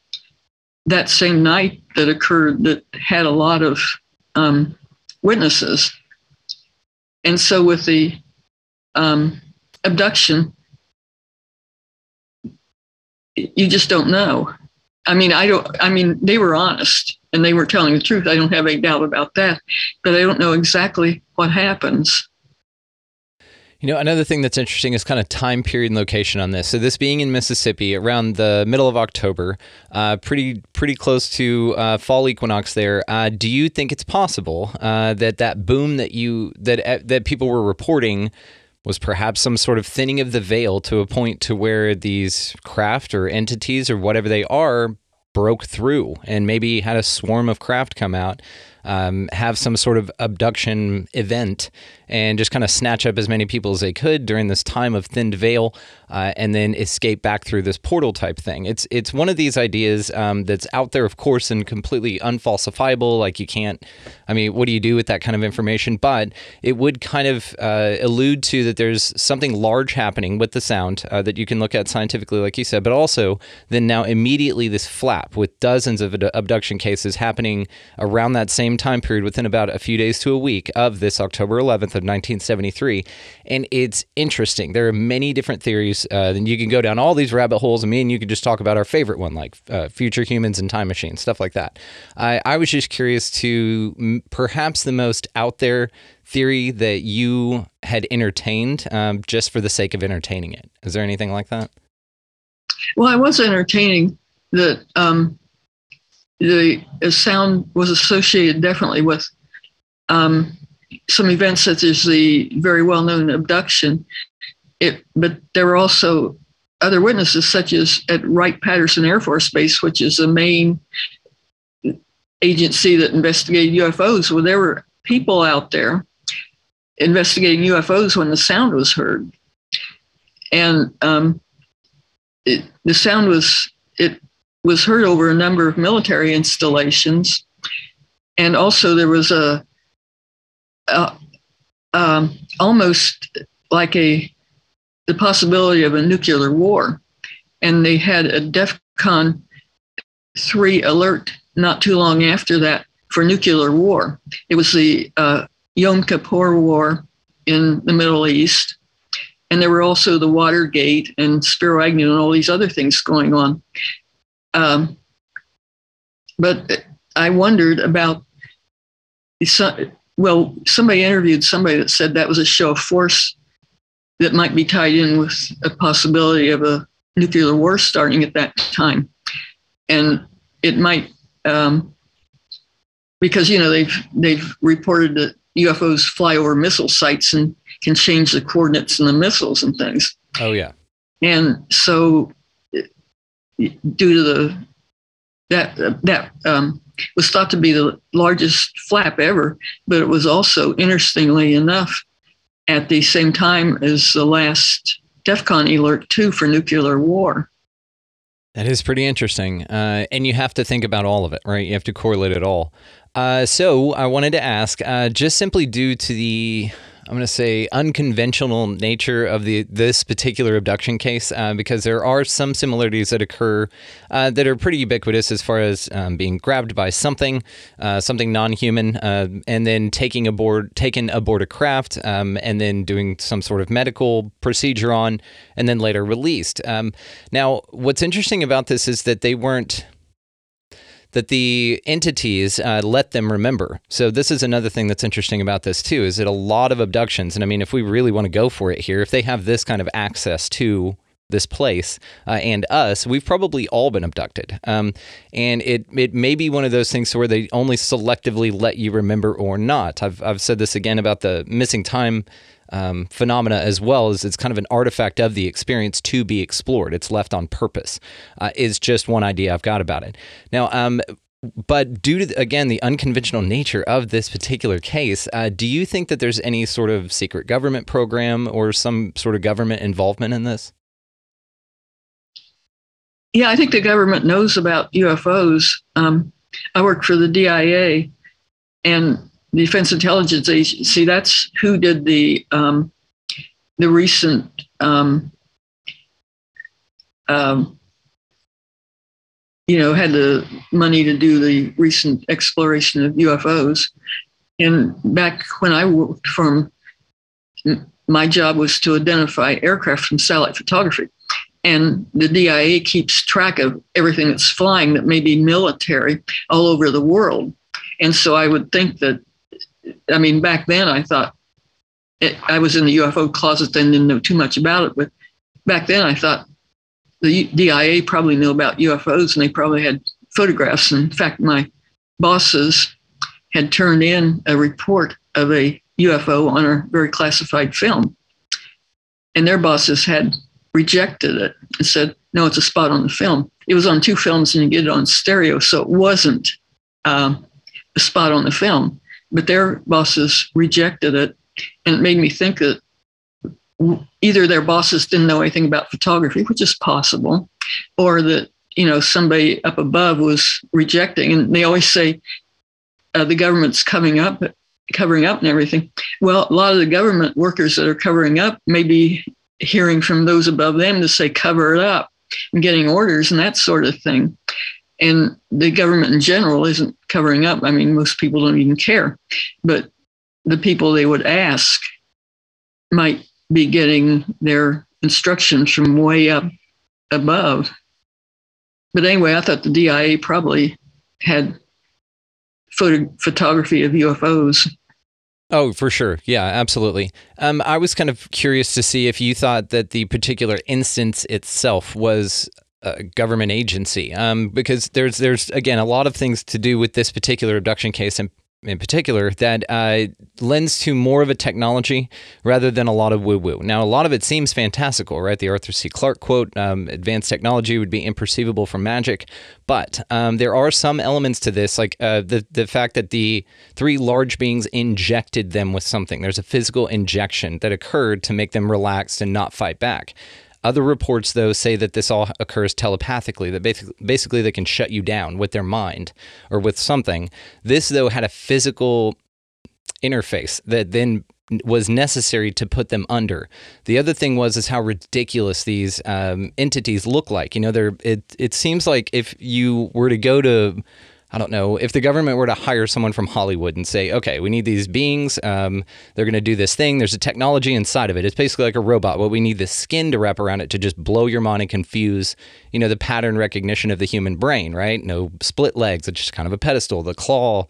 that same night that occurred that had a lot of um, witnesses. And so with the um, abduction, you just don't know. I mean, I don't, I mean, they were honest and they were telling the truth. I don't have any doubt about that, but I don't know exactly what happens. You know, another thing that's interesting is kind of time period and location on this. So this being in Mississippi around the middle of October, uh, pretty pretty close to uh, fall equinox. There, uh, do you think it's possible uh, that that boom that you that uh, that people were reporting was perhaps some sort of thinning of the veil to a point to where these craft or entities or whatever they are broke through and maybe had a swarm of craft come out, um, have some sort of abduction event, and just kind of snatch up as many people as they could during this time of thinned veil, uh, and then escape back through this portal type thing. It's it's one of these ideas um, that's out there, of course, and completely unfalsifiable. Like you can't. I mean, what do you do with that kind of information? But it would kind of uh, allude to that there's something large happening with the sound uh, that you can look at scientifically, like you said, but also then now immediately this flap with dozens of abduction cases happening around that same time period within about a few days to a week of this October 11th of 1973. And it's interesting. There are many different theories. Uh, and you can go down all these rabbit holes, and me and you could just talk about our favorite one, like uh, future humans and time machines, stuff like that. I, I was just curious to m- perhaps the most out there theory that you had entertained um, just for the sake of entertaining it. Is there anything like that? Well, I was entertaining that um, the, sound was associated definitely with um, some events such as the very well known abduction. It, but there were also other witnesses, such as at Wright Patterson Air Force Base, which is the main agency that investigated UFOs. Well, there were people out there investigating UFOs when the sound was heard, and um, it, the sound was it was heard over a number of military installations, and also there was a, a um, almost like a the possibility of a nuclear war, and they had a DEFCON three alert not too long after that for nuclear war. It was the uh, Yom Kippur War in the Middle East. And there were also the Watergate and Spiro Agnew and all these other things going on. Um, but I wondered about, well, somebody interviewed somebody that said that was a show of force that might be tied in with a possibility of a nuclear war starting at that time. And it might um, because you know they've they've reported that UFOs fly over missile sites and can change the coordinates in the missiles and things. Oh yeah. And so, due to the that that um, was thought to be the largest flap ever, but it was also interestingly enough at the same time as the last DEFCON alert two for nuclear war. That is pretty interesting. Uh, and you have to think about all of it, right? You have to correlate it all. Uh, so I wanted to ask, uh, just simply due to the I'm going to say unconventional nature of the this particular abduction case uh, because there are some similarities that occur uh, that are pretty ubiquitous as far as um, being grabbed by something, uh, something non-human, uh, and then taking aboard taken aboard a craft, um, and then doing some sort of medical procedure on, and then later released. Um, now, what's interesting about this is that they weren't that the entities uh, let them remember. So this is another thing that's interesting about this too, is that a lot of abductions, and I mean, if we really want to go for it here, if they have this kind of access to this place uh, and us, we've probably all been abducted. Um, and it it may be one of those things where they only selectively let you remember or not. I've I've said this again about the missing time um, phenomena as well as it's kind of an artifact of the experience to be explored. It's left on purpose. Uh, is just one idea I've got about it. Now, um, but due to again the unconventional nature of this particular case, uh, do you think that there's any sort of secret government program or some sort of government involvement in this? Yeah, I think the government knows about UFOs. Um, I work for the DIA, and the Defense Intelligence Agency. See, that's who did the um, the recent um, um, you know had the money to do the recent exploration of UFOs. And back when I worked for my job was to identify aircraft from satellite photography. And the DIA keeps track of everything that's flying that may be military all over the world. And so I would think that I mean, back then I thought it, I was in the UFO closet and didn't know too much about it. But back then I thought the DIA probably knew about UFOs and they probably had photographs. And In fact, my bosses had turned in a report of a UFO on a very classified film. And their bosses had rejected it and said, no, it's a spot on the film. It was on two films and you get it on stereo, so it wasn't um, a spot on the film but their bosses rejected it. And it made me think that either their bosses didn't know anything about photography, which is possible, or that, you know, somebody up above was rejecting. And they always say uh, the government's coming up, covering up and everything. Well, a lot of the government workers that are covering up may be hearing from those above them to say, cover it up and getting orders and that sort of thing and the government in general isn't covering up. I mean, most people don't even care, but the people they would ask might be getting their instructions from way up above. But anyway, I thought the DIA probably had photo- photography of UFOs. Oh, for sure. Yeah, absolutely. Um, I was kind of curious to see if you thought that the particular instance itself was a government agency um, because there's there's again a lot of things to do with this particular abduction case in, in particular that uh, lends to more of a technology rather than a lot of woo woo. Now, a lot of it seems fantastical, right? The Arthur C. Clarke quote um, advanced technology would be imperceivable from magic. But um, there are some elements to this, like uh, the, the fact that the three large beings injected them with something. There's a physical injection that occurred to make them relaxed and not fight back. Other reports, though, say that this all occurs telepathically, that basically, basically they can shut you down with their mind or with something. This, though, had a physical interface that then was necessary to put them under. The other thing was is how ridiculous these um, entities look like. You know, they're it. It seems like if you were to go to I don't know if the government were to hire someone from Hollywood and say, okay, we need these beings. Um, they're going to do this thing. There's a technology inside of it. It's basically like a robot, but we need the skin to wrap around it to just blow your mind and confuse, you know, the pattern recognition of the human brain, right? No split legs. It's just kind of a pedestal. The claw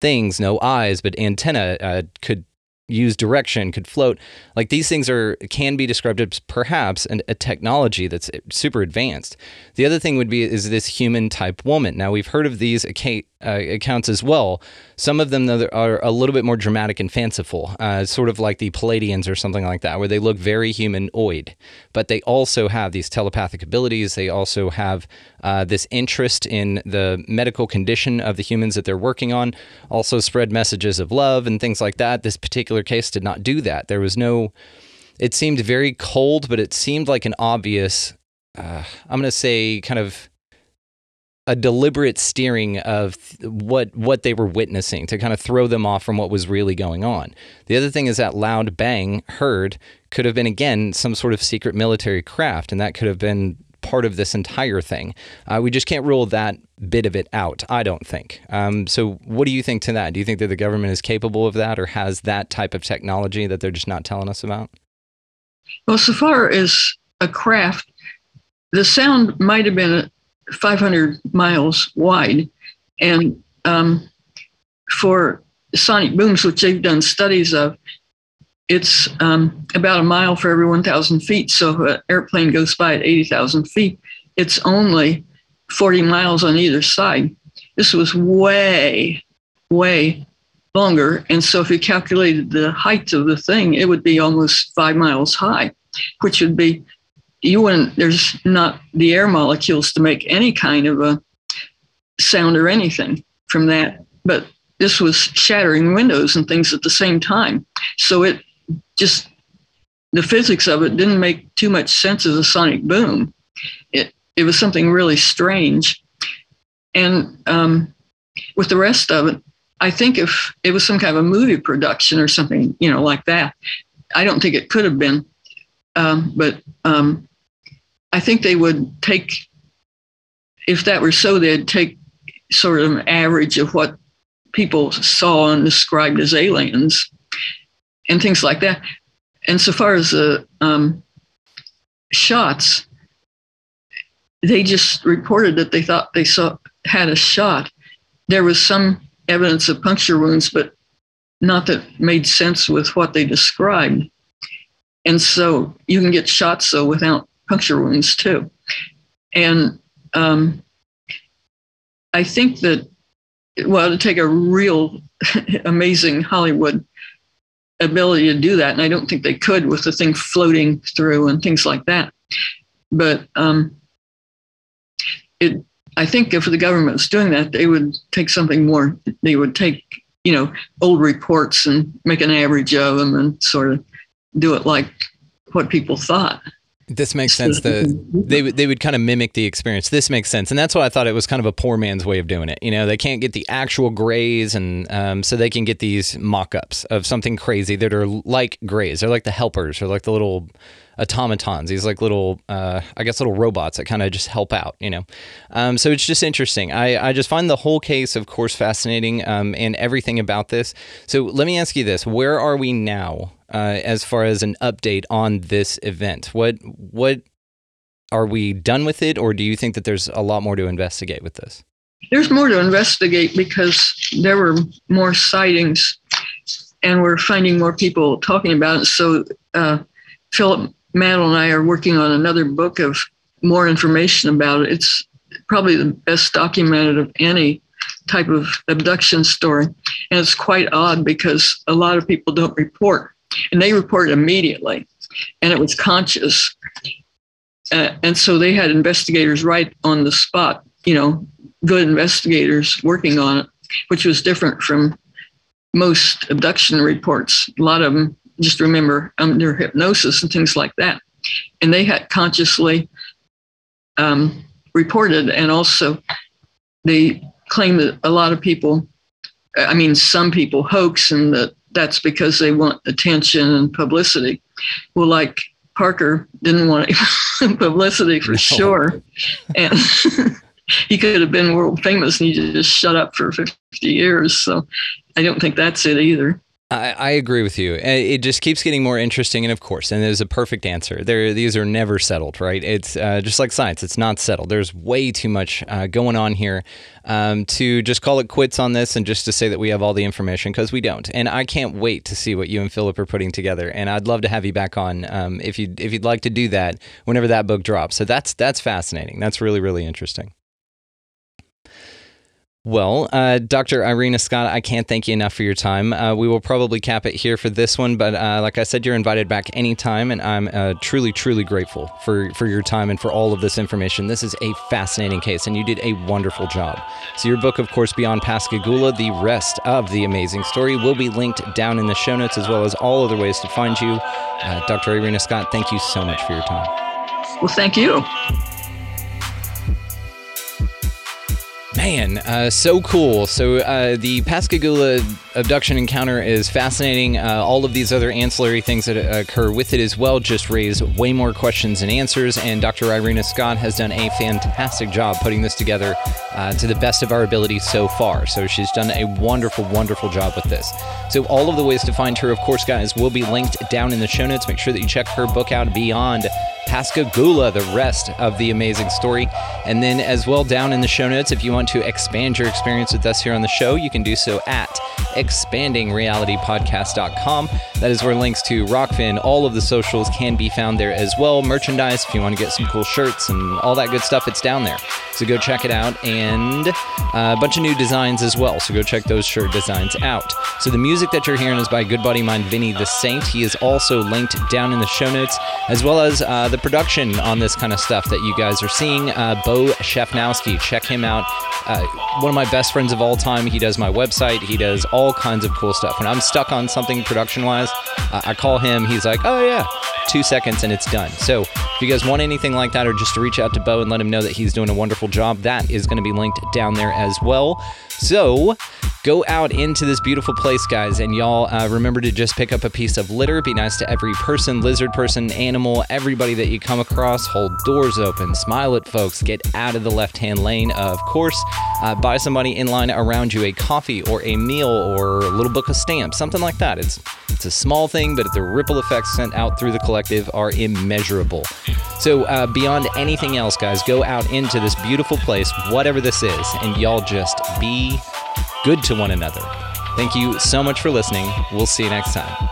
things, no eyes, but antenna uh, could use direction, could float. Like these things are can be described as perhaps an, a technology that's super advanced. The other thing would be is this human type woman. Now we've heard of these uh, accounts as well. Some of them though, are a little bit more dramatic and fanciful, uh, sort of like the Pleiadians or something like that, where they look very humanoid, but they also have these telepathic abilities. They also have uh, this interest in the medical condition of the humans that they're working on. Also spread messages of love and things like that. This particular case did not do that. There was no. It seemed very cold, but it seemed like an obvious. Uh, I'm going to say kind of a deliberate steering of what what they were witnessing to kind of throw them off from what was really going on. The other thing is that loud bang heard could have been again some sort of secret military craft, and that could have been part of this entire thing. Uh, we just can't rule that bit of it out. I don't think. Um, so, what do you think to that? Do you think that the government is capable of that, or has that type of technology that they're just not telling us about? Well, so far as a craft, the sound might have been 500 miles wide. And um, for sonic booms, which they've done studies of, it's um, about a mile for every 1,000 feet. So an airplane goes by at 80,000 feet, it's only 40 miles on either side. This was way, way longer. And so if you calculated the height of the thing, it would be almost five miles high, which would be you wouldn't there's not the air molecules to make any kind of a sound or anything from that. But this was shattering windows and things at the same time. So it just the physics of it didn't make too much sense as a sonic boom. It it was something really strange. And um, with the rest of it i think if it was some kind of a movie production or something you know like that i don't think it could have been. Um, but um, I think they would take, if that were so, they'd take sort of an average of what people saw and described as aliens and things like that. And so far as the um, shots, they just reported that they thought they saw had a shot. There was some evidence of puncture wounds, but not that made sense with what they described. And so you can get shots though without puncture wounds too. And um, I think that, well, to take a real (laughs) amazing Hollywood ability to do that, and I don't think they could with the thing floating through and things like that. But um, it, I think if the government was doing that, they would take something more. They would take, you know, old reports and make an average of them and sort of do it like what people thought. This makes sense. The they would they would kind of mimic the experience. This makes sense, and that's why I thought it was kind of a poor man's way of doing it. You know, they can't get the actual grays, and um, so they can get these mock-ups of something crazy that are like grays. They're like the helpers, or like the little automatons. These like little, uh, I guess, little robots that kind of just help out. You know, um, so it's just interesting. I I just find the whole case, of course, fascinating, um, and everything about this. So let me ask you this: Where are we now? Uh, as far as an update on this event. What what are we done with it, or do you think that there's a lot more to investigate with this? There's more to investigate because there were more sightings, and we're finding more people talking about it. So uh, Philip Mantle and I are working on another book of more information about it. It's probably the best documented of any type of abduction story. And it's quite odd because a lot of people don't report, and they reported immediately, and it was conscious. Uh, and so they had investigators right on the spot, you know, good investigators working on it, which was different from most abduction reports. A lot of them just remember under hypnosis and things like that. And they had consciously um, reported, and also they claim that a lot of people, I mean, some people hoax, and that that's because they want attention and publicity. Well, like Parker didn't want (laughs) publicity for No. sure, and (laughs) he could have been world famous, and he just shut up for 50 years. So I don't think that's it either. I, I agree with you. Uh, It just keeps getting more interesting, and of course, and there's a perfect answer. There, these are never settled, right? It's uh, just like science; it's not settled. There's way too much uh, going on here um, to just call it quits on this, and just to say that we have all the information because we don't. And I can't wait to see what you and Philip are putting together. And I'd love to have you back on um, if you if you'd like to do that whenever that book drops. So that's that's fascinating. That's really really interesting. Well, uh, Dr. Irena Scott, I can't thank you enough for your time. Uh, we will probably cap it here for this one, but uh, like I said, you're invited back anytime, and I'm uh, truly, truly grateful for, for your time and for all of this information. This is a fascinating case, and you did a wonderful job. So, your book, of course, Beyond Pascagoula, the rest of the amazing story will be linked down in the show notes, as well as all other ways to find you. Uh, Dr. Irena Scott, thank you so much for your time. Well, thank you. Man, uh, so cool. So, uh, the Pascagoula abduction encounter is fascinating. Uh, all of these other ancillary things that occur with it as well just raise way more questions and answers. And Dr. Irena Scott has done a fantastic job putting this together uh, to the best of our ability so far. So, she's done a wonderful, wonderful job with this. So, all of the ways to find her, of course, guys, will be linked down in the show notes. Make sure that you check her book out, Beyond Pascagoula, the rest of the amazing story. And then, as well, down in the show notes, if you want to expand your experience with us here on the show, you can do so at expandingrealitypodcast.com. That is where links to Rokfin, all of the socials can be found there as well. Merchandise, if you want to get some cool shirts and all that good stuff, it's down there. So go check it out. And uh, a bunch of new designs as well. So go check those shirt designs out. So the music that you're hearing is by good buddy mine, Vinny the Saint. He is also linked down in the show notes, as well as uh, the production on this kind of stuff that you guys are seeing. Uh, Bo Shefnowski, check him out. Uh, one of my best friends of all time. He does my website. He does all kinds of cool stuff. When I'm stuck on something production wise, uh, I call him. He's like, oh, yeah, two seconds and it's done. So if you guys want anything like that or just to reach out to Bo and let him know that he's doing a wonderful job, that is going to be linked down there as well. So go out into this beautiful place, guys, and y'all uh, remember to just pick up a piece of litter. Be nice to every person, lizard person, animal, everybody that you come across. Hold doors open, smile at folks, get out of the left hand lane, of course. Uh, buy somebody in line around you a coffee or a meal or a little book of stamps, something like that. It's it's a small thing, but the ripple effects sent out through the collective are immeasurable. So, uh, beyond anything else, guys, go out into this beautiful place, whatever this is, and y'all just good to one another. Thank you so much for listening. We'll see you next time.